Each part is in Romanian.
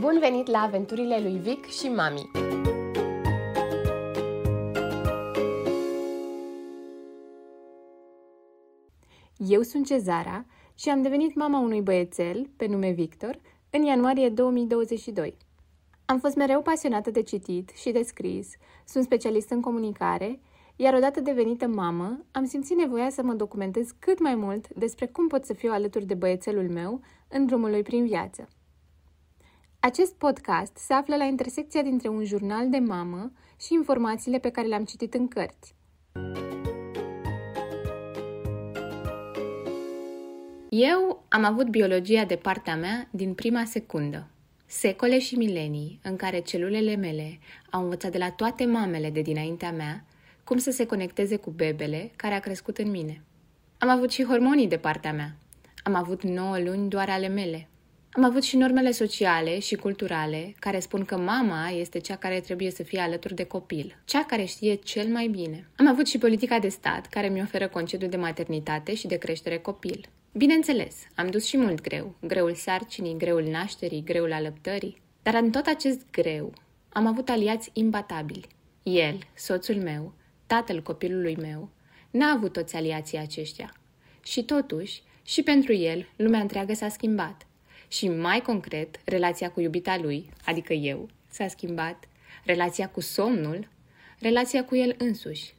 Bun venit la aventurile lui Vic și Mami! Eu sunt Cezara și am devenit mama unui băiețel, pe nume Victor, în ianuarie 2022. Am fost mereu pasionată de citit și de scris, sunt specialist în comunicare, iar odată devenită mamă, am simțit nevoia să mă documentez cât mai mult despre cum pot să fiu alături de băiețelul meu în drumul lui prin viață. Acest podcast se află la intersecția dintre un jurnal de mamă și informațiile pe care le-am citit în cărți. Eu am avut biologia de partea mea din prima secundă. Secole și milenii în care celulele mele au învățat de la toate mamele de dinaintea mea cum să se conecteze cu bebele care a crescut în mine. Am avut și hormonii de partea mea. Am avut 9 luni doar ale mele. Am avut și normele sociale și culturale care spun că mama este cea care trebuie să fie alături de copil, cea care știe cel mai bine. Am avut și politica de stat care mi oferă concediu de maternitate și de creștere copil. Bineînțeles, am dus și mult greu, greul sarcinii, greul nașterii, greul alăptării, dar în tot acest greu am avut aliați imbatabili. El, soțul meu, tatăl copilului meu, n-a avut toți aliații aceștia. Și totuși, și pentru el, lumea întreagă s-a schimbat. Și mai concret, relația cu iubita lui, adică eu, s-a schimbat, relația cu somnul, relația cu el însuși.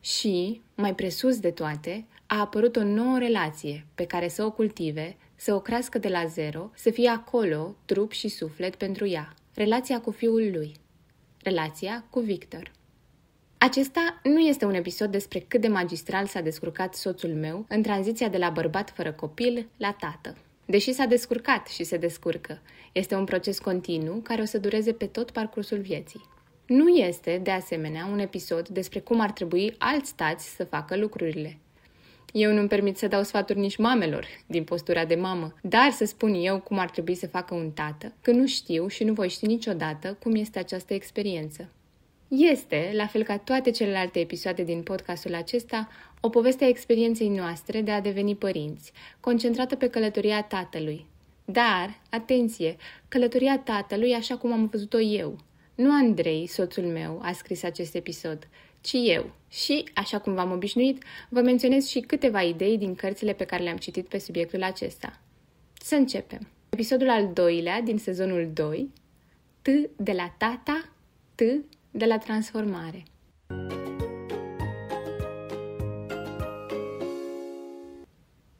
Și, mai presus de toate, a apărut o nouă relație pe care să o cultive, să o crească de la zero, să fie acolo, trup și suflet pentru ea. Relația cu fiul lui. Relația cu Victor. Acesta nu este un episod despre cât de magistral s-a descurcat soțul meu în tranziția de la bărbat fără copil la tată. Deși s-a descurcat și se descurcă, este un proces continuu care o să dureze pe tot parcursul vieții. Nu este, de asemenea, un episod despre cum ar trebui alți tați să facă lucrurile. Eu nu-mi permit să dau sfaturi nici mamelor, din postura de mamă, dar să spun eu cum ar trebui să facă un tată, că nu știu și nu voi ști niciodată cum este această experiență. Este, la fel ca toate celelalte episoade din podcastul acesta, o poveste a experienței noastre de a deveni părinți, concentrată pe călătoria tatălui. Dar, atenție, călătoria tatălui așa cum am văzut-o eu. Nu Andrei, soțul meu, a scris acest episod, ci eu. Și, așa cum v-am obișnuit, vă menționez și câteva idei din cărțile pe care le-am citit pe subiectul acesta. Să începem. Episodul al doilea din sezonul 2, T de la tata, T de la transformare.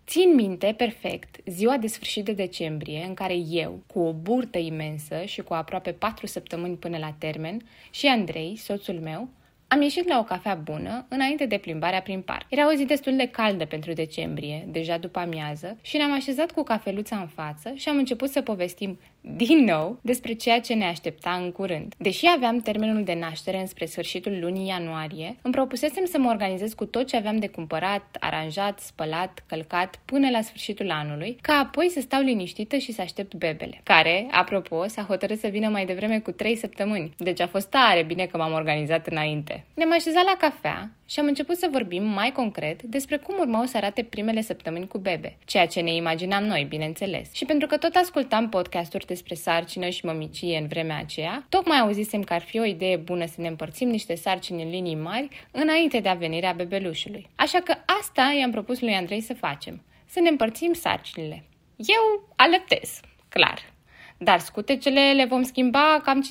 Țin minte perfect ziua de sfârșit de decembrie în care eu, cu o burtă imensă și cu aproape patru săptămâni până la termen, și Andrei, soțul meu, am ieșit la o cafea bună înainte de plimbarea prin parc. Era o zi destul de caldă pentru decembrie, deja după amiază, și ne-am așezat cu cafeluța în față și am început să povestim din nou despre ceea ce ne aștepta în curând. Deși aveam termenul de naștere înspre sfârșitul lunii ianuarie, îmi propusesem să mă organizez cu tot ce aveam de cumpărat, aranjat, spălat, călcat până la sfârșitul anului, ca apoi să stau liniștită și să aștept bebele, care, apropo, s-a hotărât să vină mai devreme cu 3 săptămâni, deci a fost tare bine că m-am organizat înainte. Ne-am așezat la cafea și am început să vorbim mai concret despre cum urmau să arate primele săptămâni cu bebe, ceea ce ne imaginam noi, bineînțeles. Și pentru că tot ascultam podcasturi despre sarcină și mămicie în vremea aceea, tocmai auzisem că ar fi o idee bună să ne împărțim niște sarcini în linii mari înainte de avenirea bebelușului. Așa că asta i-am propus lui Andrei să facem, să ne împărțim sarcinile. Eu alăptez, clar, dar scutecele le vom schimba cam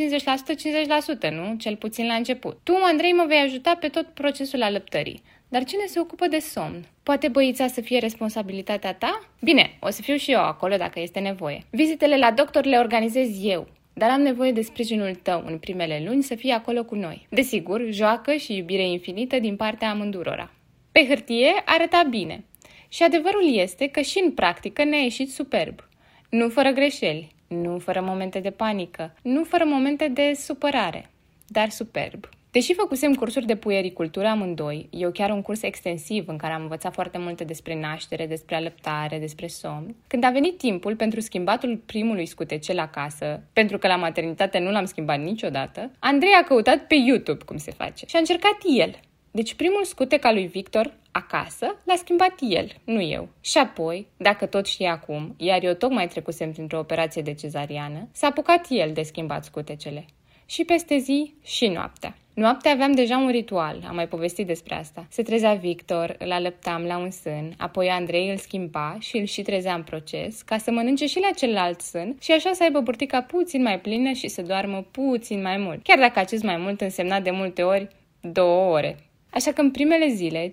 50%-50%, nu? Cel puțin la început. Tu, Andrei, mă vei ajuta pe tot procesul alăptării. Dar cine se ocupă de somn? Poate băița să fie responsabilitatea ta? Bine, o să fiu și eu acolo dacă este nevoie. Vizitele la doctor le organizez eu, dar am nevoie de sprijinul tău în primele luni să fii acolo cu noi. Desigur, joacă și iubire infinită din partea amândurora. Pe hârtie arăta bine. Și adevărul este că și în practică ne-a ieșit superb. Nu fără greșeli, nu fără momente de panică, nu fără momente de supărare, dar superb. Deși făcusem cursuri de puiericultură amândoi, eu chiar un curs extensiv în care am învățat foarte multe despre naștere, despre alăptare, despre somn, când a venit timpul pentru schimbatul primului scutecel acasă, pentru că la maternitate nu l-am schimbat niciodată, Andrei a căutat pe YouTube cum se face și a încercat el. Deci primul scutec al lui Victor acasă l-a schimbat el, nu eu. Și apoi, dacă tot știe acum, iar eu tocmai trecusem printr-o operație de cezariană, s-a apucat el de schimbat scutecele. Și peste zi și noaptea. Noaptea aveam deja un ritual, am mai povestit despre asta. Se trezea Victor, îl alăptam la un sân, apoi Andrei îl schimba și îl și trezea în proces, ca să mănânce și la celălalt sân și așa să aibă burtica puțin mai plină și să doarmă puțin mai mult. Chiar dacă acest mai mult însemna de multe ori două ore. Așa că în primele zile, 5-6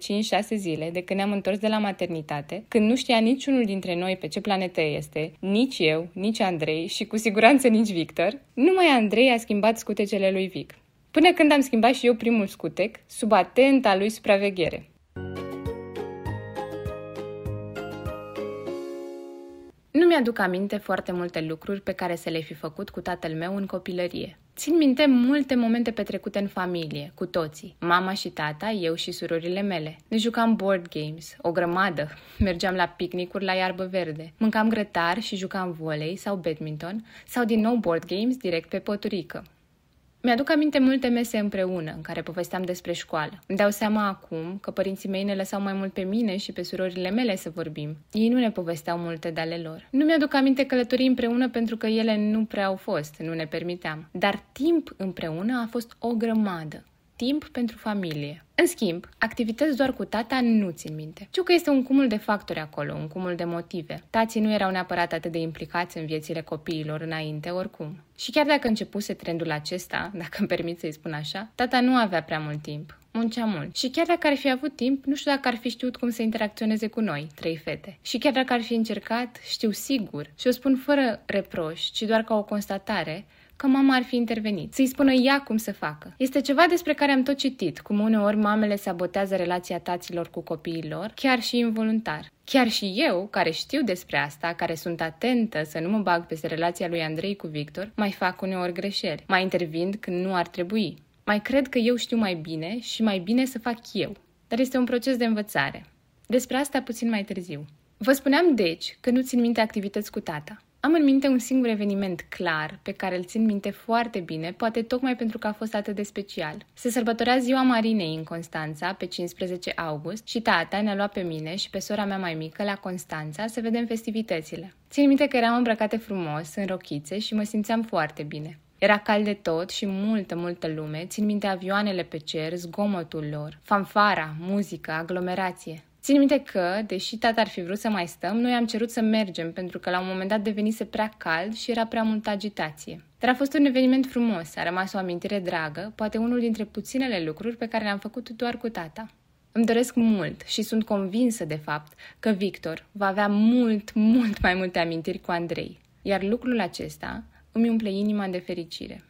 zile, de când ne-am întors de la maternitate, când nu știa niciunul dintre noi pe ce planetă este, nici eu, nici Andrei și cu siguranță nici Victor, numai Andrei a schimbat scutecele lui Vic. Până când am schimbat și eu primul scutec, sub atenta lui supraveghere. Nu mi-aduc aminte foarte multe lucruri pe care să le fi făcut cu tatăl meu în copilărie. Țin minte multe momente petrecute în familie, cu toții. Mama și tata, eu și surorile mele. Ne jucam board games, o grămadă. Mergeam la picnicuri la iarbă verde. Mâncam grătar și jucam volei sau badminton sau din nou board games direct pe poturică. Mi-aduc aminte multe mese împreună, în care povesteam despre școală. Îmi dau seama acum că părinții mei ne lăsau mai mult pe mine și pe surorile mele să vorbim. Ei nu ne povesteau multe de ale lor. Nu mi-aduc aminte călătorii împreună pentru că ele nu prea au fost, nu ne permiteam. Dar timp împreună a fost o grămadă timp pentru familie. În schimb, activități doar cu tata nu țin minte. Știu că este un cumul de factori acolo, un cumul de motive. Tații nu erau neapărat atât de implicați în viețile copiilor înainte, oricum. Și chiar dacă începuse trendul acesta, dacă îmi permit să-i spun așa, tata nu avea prea mult timp. Muncea mult. Și chiar dacă ar fi avut timp, nu știu dacă ar fi știut cum să interacționeze cu noi, trei fete. Și chiar dacă ar fi încercat, știu sigur, și o spun fără reproș, ci doar ca o constatare, că mama ar fi intervenit, să-i spună ea cum să facă. Este ceva despre care am tot citit, cum uneori mamele sabotează relația taților cu copiilor, chiar și involuntar. Chiar și eu, care știu despre asta, care sunt atentă să nu mă bag peste relația lui Andrei cu Victor, mai fac uneori greșeli, mai intervin când nu ar trebui. Mai cred că eu știu mai bine și mai bine să fac eu. Dar este un proces de învățare. Despre asta puțin mai târziu. Vă spuneam, deci, că nu țin minte activități cu tata. Am în minte un singur eveniment clar, pe care îl țin minte foarte bine, poate tocmai pentru că a fost atât de special. Se sărbătorea ziua Marinei în Constanța, pe 15 august, și tata ne-a luat pe mine și pe sora mea mai mică la Constanța să vedem festivitățile. Țin minte că eram îmbrăcate frumos, în rochițe și mă simțeam foarte bine. Era cald de tot și multă, multă lume, țin minte avioanele pe cer, zgomotul lor, fanfara, muzică, aglomerație. Țin minte că, deși tata ar fi vrut să mai stăm, noi am cerut să mergem pentru că la un moment dat devenise prea cald și era prea multă agitație. Dar a fost un eveniment frumos, a rămas o amintire dragă, poate unul dintre puținele lucruri pe care le-am făcut doar cu tata. Îmi doresc mult și sunt convinsă, de fapt, că Victor va avea mult, mult mai multe amintiri cu Andrei, iar lucrul acesta îmi umple inima de fericire.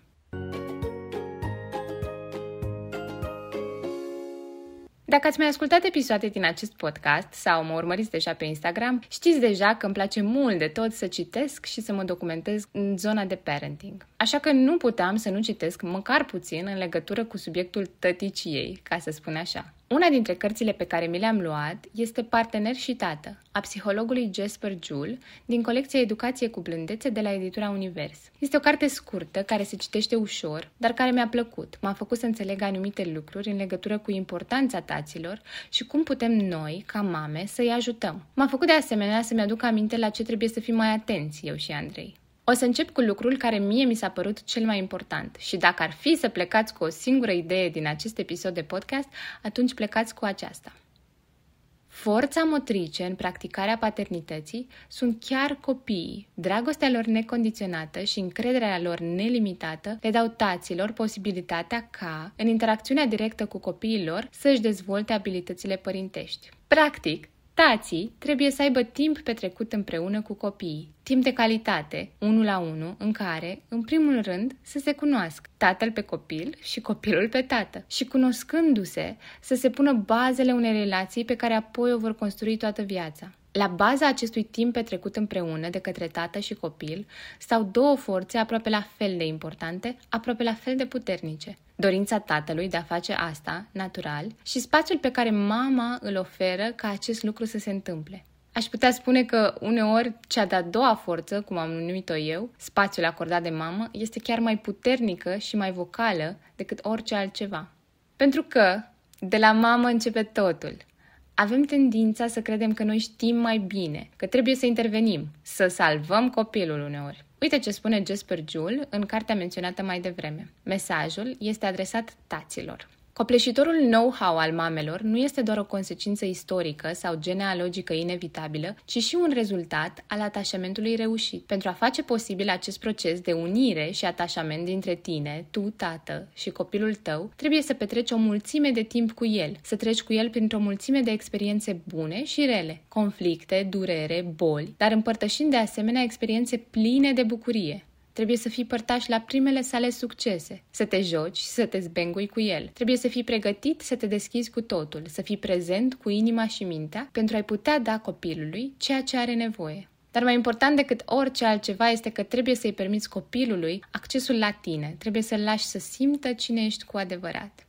Dacă ați mai ascultat episoade din acest podcast sau mă urmăriți deja pe Instagram, știți deja că îmi place mult de tot să citesc și să mă documentez în zona de parenting. Așa că nu puteam să nu citesc măcar puțin în legătură cu subiectul tăticiei, ca să spun așa. Una dintre cărțile pe care mi le-am luat este Partener și tată, a psihologului Jasper Joule, din colecția Educație cu blândețe de la editura Univers. Este o carte scurtă, care se citește ușor, dar care mi-a plăcut. M-a făcut să înțeleg anumite lucruri în legătură cu importanța taților și cum putem noi, ca mame, să-i ajutăm. M-a făcut de asemenea să-mi aduc aminte la ce trebuie să fim mai atenți, eu și Andrei. O să încep cu lucrul care mie mi s-a părut cel mai important și dacă ar fi să plecați cu o singură idee din acest episod de podcast, atunci plecați cu aceasta. Forța motrice în practicarea paternității sunt chiar copiii. Dragostea lor necondiționată și încrederea lor nelimitată le dau taților posibilitatea ca, în interacțiunea directă cu copiii lor, să-și dezvolte abilitățile părintești. Practic, Tații trebuie să aibă timp petrecut împreună cu copiii, timp de calitate, unul la unul, în care, în primul rând, să se cunoască tatăl pe copil și copilul pe tată și cunoscându-se să se pună bazele unei relații pe care apoi o vor construi toată viața. La baza acestui timp petrecut împreună de către tată și copil stau două forțe aproape la fel de importante, aproape la fel de puternice. Dorința tatălui de a face asta, natural, și spațiul pe care mama îl oferă ca acest lucru să se întâmple. Aș putea spune că uneori cea de-a doua forță, cum am numit-o eu, spațiul acordat de mamă, este chiar mai puternică și mai vocală decât orice altceva. Pentru că De la mamă începe totul. Avem tendința să credem că noi știm mai bine, că trebuie să intervenim, să salvăm copilul uneori. Uite ce spune Jasper Joule în cartea menționată mai devreme. Mesajul este adresat taților. Copleșitorul know-how al mamelor nu este doar o consecință istorică sau genealogică inevitabilă, ci și un rezultat al atașamentului reușit. Pentru a face posibil acest proces de unire și atașament dintre tine, tu, tată și copilul tău, trebuie să petreci o mulțime de timp cu el, să treci cu el printr-o mulțime de experiențe bune și rele, conflicte, durere, boli, dar împărtășind de asemenea experiențe pline de bucurie. Trebuie să fii părtaș la primele sale succese, să te joci și să te zbengui cu el. Trebuie să fii pregătit să te deschizi cu totul, să fii prezent cu inima și mintea pentru a-i putea da copilului ceea ce are nevoie. Dar mai important decât orice altceva este că trebuie să-i permiți copilului accesul la tine, trebuie să-l lași să simtă cine ești cu adevărat.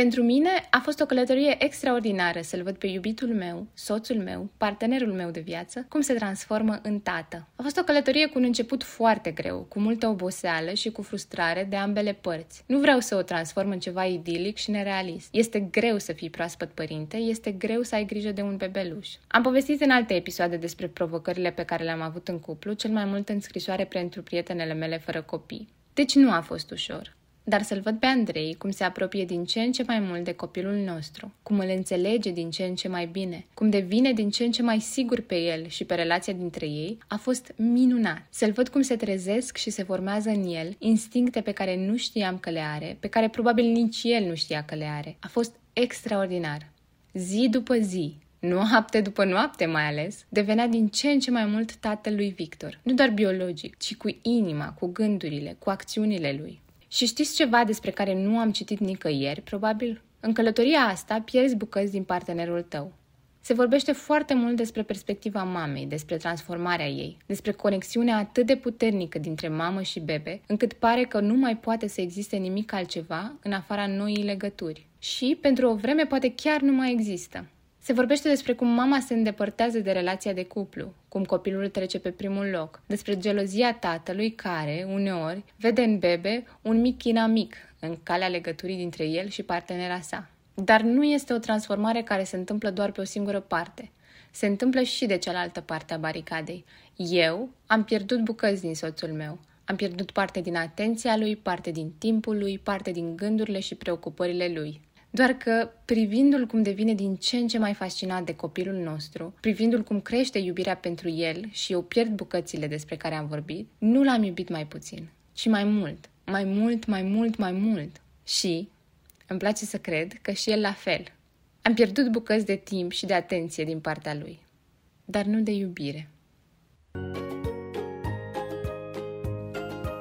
Pentru mine a fost o călătorie extraordinară să-l văd pe iubitul meu, soțul meu, partenerul meu de viață, cum se transformă în tată. A fost o călătorie cu un început foarte greu, cu multă oboseală și cu frustrare de ambele părți. Nu vreau să o transform în ceva idilic și nerealist. Este greu să fii proaspăt părinte, este greu să ai grijă de un bebeluș. Am povestit în alte episoade despre provocările pe care le-am avut în cuplu, cel mai mult în scrisoare pentru prietenele mele fără copii. Deci nu a fost ușor dar să-l văd pe Andrei cum se apropie din ce în ce mai mult de copilul nostru, cum îl înțelege din ce în ce mai bine, cum devine din ce în ce mai sigur pe el și pe relația dintre ei, a fost minunat. Să-l văd cum se trezesc și se formează în el instincte pe care nu știam că le are, pe care probabil nici el nu știa că le are. A fost extraordinar. Zi după zi, noapte după noapte mai ales, devenea din ce în ce mai mult tatăl lui Victor. Nu doar biologic, ci cu inima, cu gândurile, cu acțiunile lui. Și știți ceva despre care nu am citit nicăieri, probabil? În călătoria asta pierzi bucăți din partenerul tău. Se vorbește foarte mult despre perspectiva mamei, despre transformarea ei, despre conexiunea atât de puternică dintre mamă și bebe, încât pare că nu mai poate să existe nimic altceva în afara noii legături. Și, pentru o vreme, poate chiar nu mai există. Se vorbește despre cum mama se îndepărtează de relația de cuplu, cum copilul trece pe primul loc, despre gelozia tatălui care, uneori, vede în bebe un mic inamic în calea legăturii dintre el și partenera sa. Dar nu este o transformare care se întâmplă doar pe o singură parte. Se întâmplă și de cealaltă parte a baricadei. Eu am pierdut bucăți din soțul meu. Am pierdut parte din atenția lui, parte din timpul lui, parte din gândurile și preocupările lui. Doar că, privindu-l cum devine din ce în ce mai fascinat de copilul nostru, privindu-l cum crește iubirea pentru el și eu pierd bucățile despre care am vorbit, nu l-am iubit mai puțin, ci mai mult, mai mult, mai mult, mai mult. Și îmi place să cred că și el la fel. Am pierdut bucăți de timp și de atenție din partea lui, dar nu de iubire.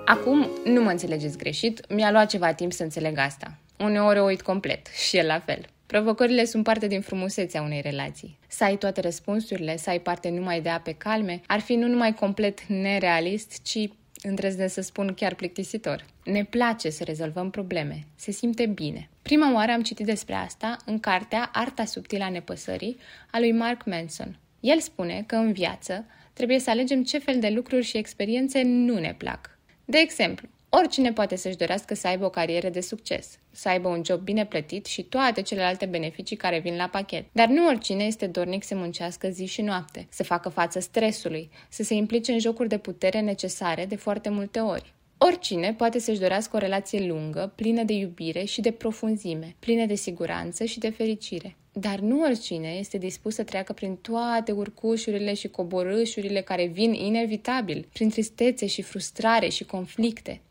Acum, nu mă înțelegeți greșit, mi-a luat ceva timp să înțeleg asta. Uneori o uit complet și el la fel. Provocările sunt parte din frumusețea unei relații. Să ai toate răspunsurile, să ai parte numai de ape calme, ar fi nu numai complet nerealist, ci îndrăznesc să spun chiar plictisitor. Ne place să rezolvăm probleme, se simte bine. Prima oară am citit despre asta în cartea Arta subtilă a nepăsării a lui Mark Manson. El spune că în viață trebuie să alegem ce fel de lucruri și experiențe nu ne plac. De exemplu, Oricine poate să-și dorească să aibă o carieră de succes, să aibă un job bine plătit și toate celelalte beneficii care vin la pachet. Dar nu oricine este dornic să muncească zi și noapte, să facă față stresului, să se implice în jocuri de putere necesare de foarte multe ori. Oricine poate să-și dorească o relație lungă, plină de iubire și de profunzime, plină de siguranță și de fericire. Dar nu oricine este dispus să treacă prin toate urcușurile și coborâșurile care vin inevitabil, prin tristețe și frustrare și conflicte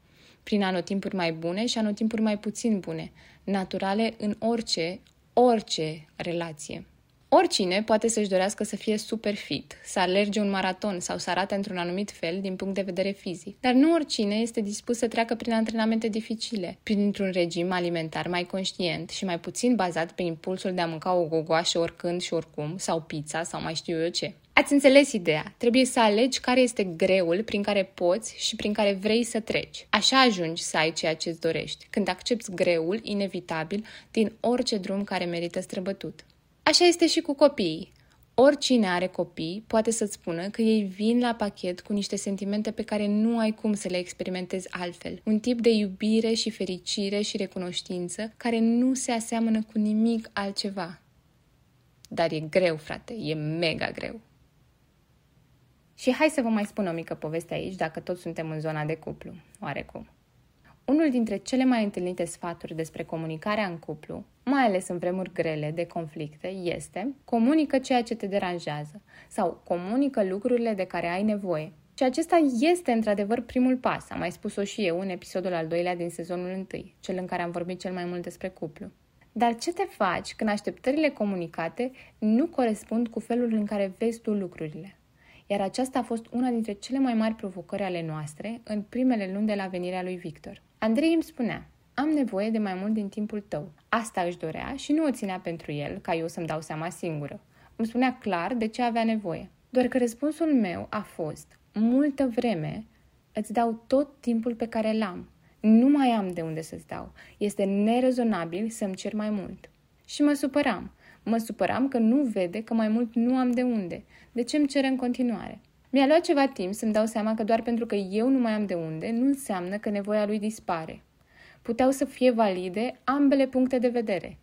prin anotimpuri mai bune și anotimpuri mai puțin bune, naturale în orice, orice relație. Oricine poate să-și dorească să fie super fit, să alerge un maraton sau să arate într-un anumit fel din punct de vedere fizic. Dar nu oricine este dispus să treacă prin antrenamente dificile, printr-un regim alimentar mai conștient și mai puțin bazat pe impulsul de a mânca o gogoașă oricând și oricum, sau pizza sau mai știu eu ce. Ați înțeles ideea. Trebuie să alegi care este greul prin care poți și prin care vrei să treci. Așa ajungi să ai ceea ce îți dorești, când accepti greul inevitabil din orice drum care merită străbătut. Așa este și cu copiii. Oricine are copii poate să-ți spună că ei vin la pachet cu niște sentimente pe care nu ai cum să le experimentezi altfel. Un tip de iubire și fericire și recunoștință care nu se aseamănă cu nimic altceva. Dar e greu, frate, e mega greu. Și hai să vă mai spun o mică poveste aici, dacă toți suntem în zona de cuplu, oarecum. Unul dintre cele mai întâlnite sfaturi despre comunicarea în cuplu, mai ales în vremuri grele de conflicte, este comunică ceea ce te deranjează sau comunică lucrurile de care ai nevoie. Și acesta este într-adevăr primul pas, am mai spus-o și eu în episodul al doilea din sezonul întâi, cel în care am vorbit cel mai mult despre cuplu. Dar ce te faci când așteptările comunicate nu corespund cu felul în care vezi tu lucrurile? Iar aceasta a fost una dintre cele mai mari provocări ale noastre în primele luni de la venirea lui Victor. Andrei îmi spunea, am nevoie de mai mult din timpul tău. Asta își dorea și nu o ținea pentru el, ca eu să-mi dau seama singură. Îmi spunea clar de ce avea nevoie. Doar că răspunsul meu a fost, multă vreme îți dau tot timpul pe care l-am. Nu mai am de unde să-ți dau. Este nerezonabil să-mi cer mai mult. Și mă supăram. Mă supăram că nu vede că mai mult nu am de unde. De ce îmi cere în continuare? Mi-a luat ceva timp să-mi dau seama că doar pentru că eu nu mai am de unde, nu înseamnă că nevoia lui dispare. Puteau să fie valide ambele puncte de vedere.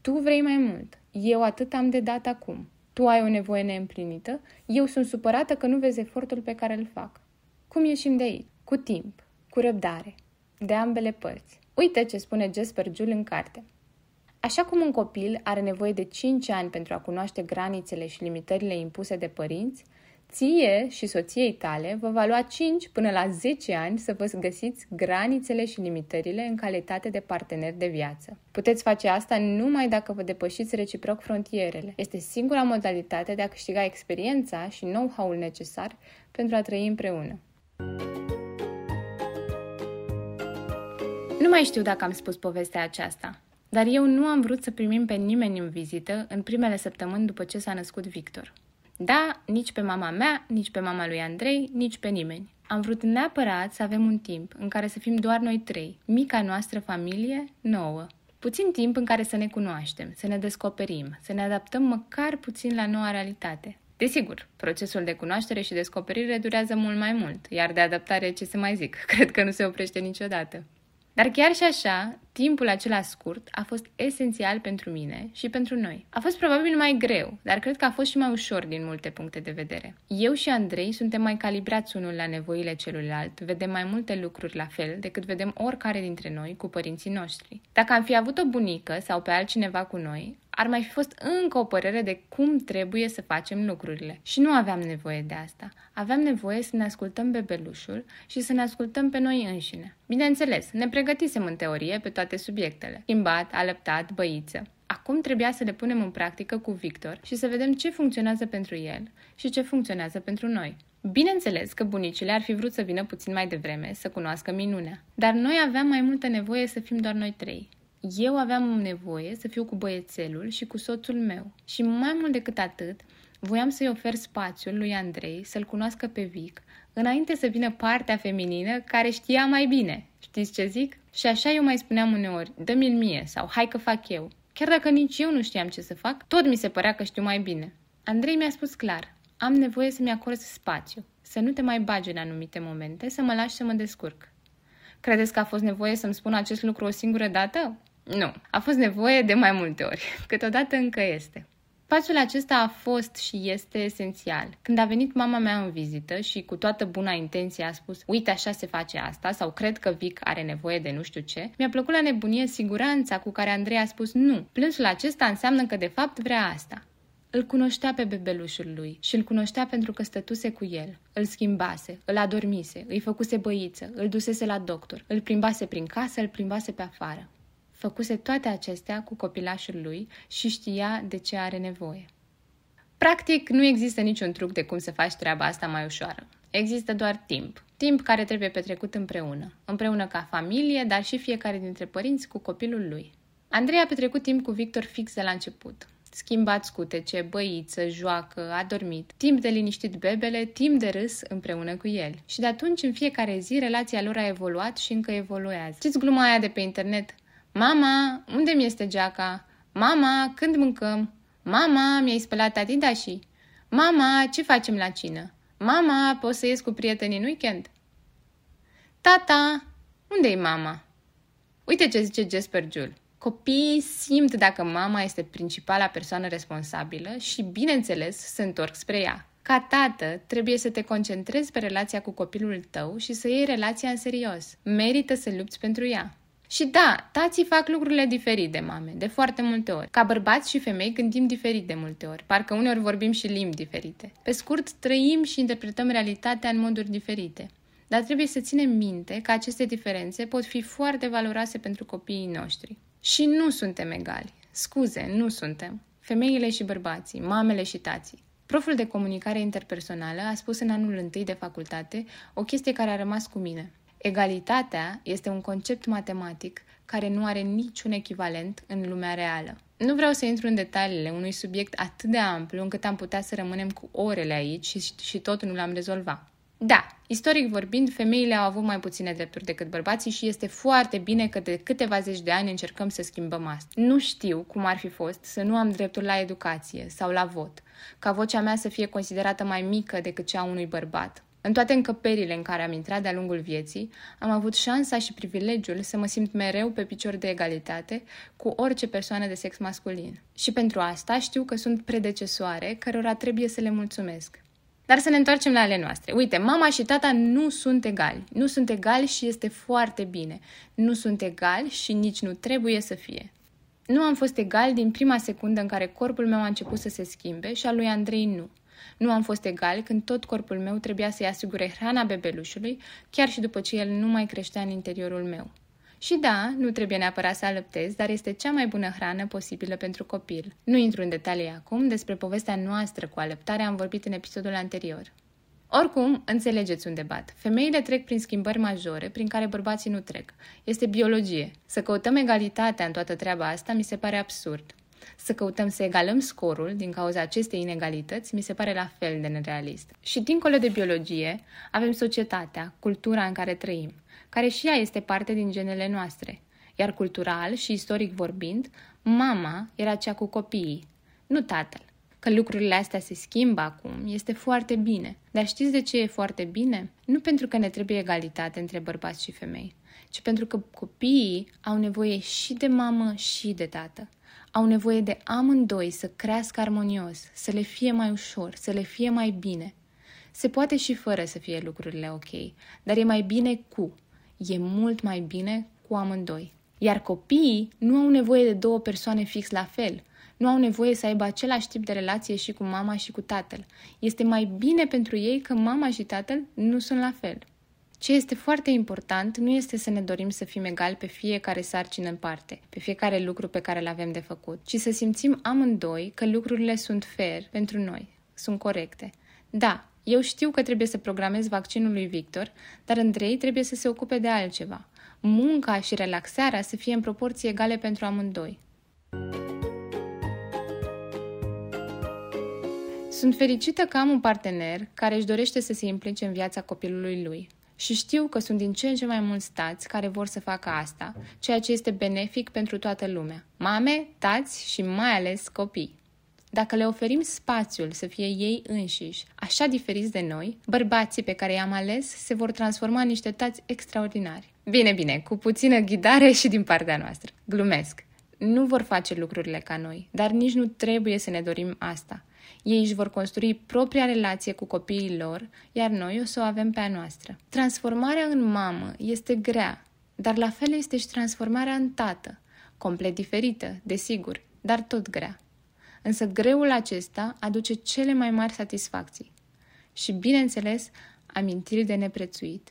Tu vrei mai mult, eu atât am de dat acum. Tu ai o nevoie neîmplinită, eu sunt supărată că nu vezi efortul pe care îl fac. Cum ieșim de aici? Cu timp, cu răbdare, de ambele părți. Uite ce spune Jasper Jules în carte. Așa cum un copil are nevoie de 5 ani pentru a cunoaște granițele și limitările impuse de părinți, Ție și soției tale vă va lua 5 până la 10 ani să vă găsiți granițele și limitările în calitate de partener de viață. Puteți face asta numai dacă vă depășiți reciproc frontierele. Este singura modalitate de a câștiga experiența și know-how-ul necesar pentru a trăi împreună. Nu mai știu dacă am spus povestea aceasta, dar eu nu am vrut să primim pe nimeni în vizită în primele săptămâni după ce s-a născut Victor. Da, nici pe mama mea, nici pe mama lui Andrei, nici pe nimeni. Am vrut neapărat să avem un timp în care să fim doar noi trei, mica noastră familie nouă. Puțin timp în care să ne cunoaștem, să ne descoperim, să ne adaptăm măcar puțin la noua realitate. Desigur, procesul de cunoaștere și descoperire durează mult mai mult, iar de adaptare ce să mai zic, cred că nu se oprește niciodată. Dar chiar și așa, timpul acela scurt a fost esențial pentru mine și pentru noi. A fost probabil mai greu, dar cred că a fost și mai ușor din multe puncte de vedere. Eu și Andrei suntem mai calibrați unul la nevoile celuilalt, vedem mai multe lucruri la fel decât vedem oricare dintre noi cu părinții noștri. Dacă am fi avut o bunică sau pe altcineva cu noi, ar mai fi fost încă o părere de cum trebuie să facem lucrurile. Și nu aveam nevoie de asta. Aveam nevoie să ne ascultăm bebelușul și să ne ascultăm pe noi înșine. Bineînțeles, ne pregătisem în teorie pe toate subiectele. Schimbat, alăptat, băiță. Acum trebuia să le punem în practică cu Victor și să vedem ce funcționează pentru el și ce funcționează pentru noi. Bineînțeles că bunicile ar fi vrut să vină puțin mai devreme, să cunoască minunea. Dar noi aveam mai multă nevoie să fim doar noi trei. Eu aveam nevoie să fiu cu băiețelul și cu soțul meu. Și mai mult decât atât, voiam să-i ofer spațiul lui Andrei să-l cunoască pe Vic, înainte să vină partea feminină care știa mai bine. Știți ce zic? Și așa eu mai spuneam uneori, dă-mi-l mie sau hai că fac eu. Chiar dacă nici eu nu știam ce să fac, tot mi se părea că știu mai bine. Andrei mi-a spus clar, am nevoie să-mi acorzi spațiu, să nu te mai bagi în anumite momente, să mă lași să mă descurc. Credeți că a fost nevoie să-mi spun acest lucru o singură dată? Nu, a fost nevoie de mai multe ori. Câteodată încă este. Spațiul acesta a fost și este esențial. Când a venit mama mea în vizită și cu toată buna intenție a spus uite așa se face asta sau cred că Vic are nevoie de nu știu ce, mi-a plăcut la nebunie siguranța cu care Andrei a spus nu, plânsul acesta înseamnă că de fapt vrea asta. Îl cunoștea pe bebelușul lui și îl cunoștea pentru că stătuse cu el. Îl schimbase, îl adormise, îi făcuse băiță, îl dusese la doctor, îl plimbase prin casă, îl plimbase pe afară. Făcuse toate acestea cu copilașul lui și știa de ce are nevoie. Practic, nu există niciun truc de cum să faci treaba asta mai ușoară. Există doar timp. Timp care trebuie petrecut împreună. Împreună ca familie, dar și fiecare dintre părinți cu copilul lui. Andrei a petrecut timp cu Victor fix de la început. Schimbat scutece, băiță, joacă, a dormit. Timp de liniștit bebele, timp de râs împreună cu el. Și de atunci, în fiecare zi, relația lor a evoluat și încă evoluează. Știți gluma aia de pe internet? Mama, unde mi este geaca? Mama, când mâncăm? Mama, mi-ai spălat adidașii. Mama, ce facem la cină? Mama, poți să ies cu prietenii în weekend? Tata, unde-i mama? Uite ce zice Jasper Jule. Copiii simt dacă mama este principala persoană responsabilă și, bineînțeles, se întorc spre ea. Ca tată, trebuie să te concentrezi pe relația cu copilul tău și să iei relația în serios. Merită să lupți pentru ea. Și da, tații fac lucrurile diferit de mame, de foarte multe ori. Ca bărbați și femei gândim diferit de multe ori, parcă uneori vorbim și limbi diferite. Pe scurt, trăim și interpretăm realitatea în moduri diferite. Dar trebuie să ținem minte că aceste diferențe pot fi foarte valoroase pentru copiii noștri. Și nu suntem egali. Scuze, nu suntem. Femeile și bărbații, mamele și tații. Proful de comunicare interpersonală a spus în anul întâi de facultate o chestie care a rămas cu mine. Egalitatea este un concept matematic care nu are niciun echivalent în lumea reală. Nu vreau să intru în detaliile unui subiect atât de amplu încât am putea să rămânem cu orele aici și, și tot nu l-am rezolvat. Da, istoric vorbind, femeile au avut mai puține drepturi decât bărbații și este foarte bine că de câteva zeci de ani încercăm să schimbăm asta. Nu știu cum ar fi fost să nu am dreptul la educație sau la vot, ca vocea mea să fie considerată mai mică decât cea a unui bărbat. În toate încăperile în care am intrat de-a lungul vieții, am avut șansa și privilegiul să mă simt mereu pe picior de egalitate cu orice persoană de sex masculin. Și pentru asta știu că sunt predecesoare cărora trebuie să le mulțumesc. Dar să ne întoarcem la ale noastre. Uite, mama și tata nu sunt egali. Nu sunt egali și este foarte bine. Nu sunt egali și nici nu trebuie să fie. Nu am fost egal din prima secundă în care corpul meu a început să se schimbe și al lui Andrei nu. Nu am fost egal când tot corpul meu trebuia să-i asigure hrana bebelușului, chiar și după ce el nu mai creștea în interiorul meu. Și da, nu trebuie neapărat să alăptez, dar este cea mai bună hrană posibilă pentru copil. Nu intru în detalii acum, despre povestea noastră cu alăptarea am vorbit în episodul anterior. Oricum, înțelegeți un debat. Femeile trec prin schimbări majore prin care bărbații nu trec. Este biologie. Să căutăm egalitatea în toată treaba asta mi se pare absurd. Să căutăm să egalăm scorul din cauza acestei inegalități mi se pare la fel de nerealist. Și dincolo de biologie, avem societatea, cultura în care trăim care și ea este parte din genele noastre. Iar cultural și istoric vorbind, mama era cea cu copiii, nu tatăl. Că lucrurile astea se schimbă acum este foarte bine. Dar știți de ce e foarte bine? Nu pentru că ne trebuie egalitate între bărbați și femei, ci pentru că copiii au nevoie și de mamă și de tată. Au nevoie de amândoi să crească armonios, să le fie mai ușor, să le fie mai bine. Se poate și fără să fie lucrurile ok, dar e mai bine cu e mult mai bine cu amândoi. Iar copiii nu au nevoie de două persoane fix la fel. Nu au nevoie să aibă același tip de relație și cu mama și cu tatăl. Este mai bine pentru ei că mama și tatăl nu sunt la fel. Ce este foarte important nu este să ne dorim să fim egali pe fiecare sarcină în parte, pe fiecare lucru pe care îl avem de făcut, ci să simțim amândoi că lucrurile sunt fair pentru noi, sunt corecte. Da, eu știu că trebuie să programez vaccinul lui Victor, dar Andrei trebuie să se ocupe de altceva. Munca și relaxarea să fie în proporții egale pentru amândoi. Sunt fericită că am un partener care își dorește să se implice în viața copilului lui. Și știu că sunt din ce în ce mai mulți tați care vor să facă asta, ceea ce este benefic pentru toată lumea. Mame, tați și mai ales copii. Dacă le oferim spațiul să fie ei înșiși, așa diferiți de noi, bărbații pe care i-am ales se vor transforma în niște tați extraordinari. Bine, bine, cu puțină ghidare și din partea noastră. Glumesc. Nu vor face lucrurile ca noi, dar nici nu trebuie să ne dorim asta. Ei își vor construi propria relație cu copiii lor, iar noi o să o avem pe a noastră. Transformarea în mamă este grea, dar la fel este și transformarea în tată. Complet diferită, desigur, dar tot grea. Însă greul acesta aduce cele mai mari satisfacții și, bineînțeles, amintiri de neprețuit.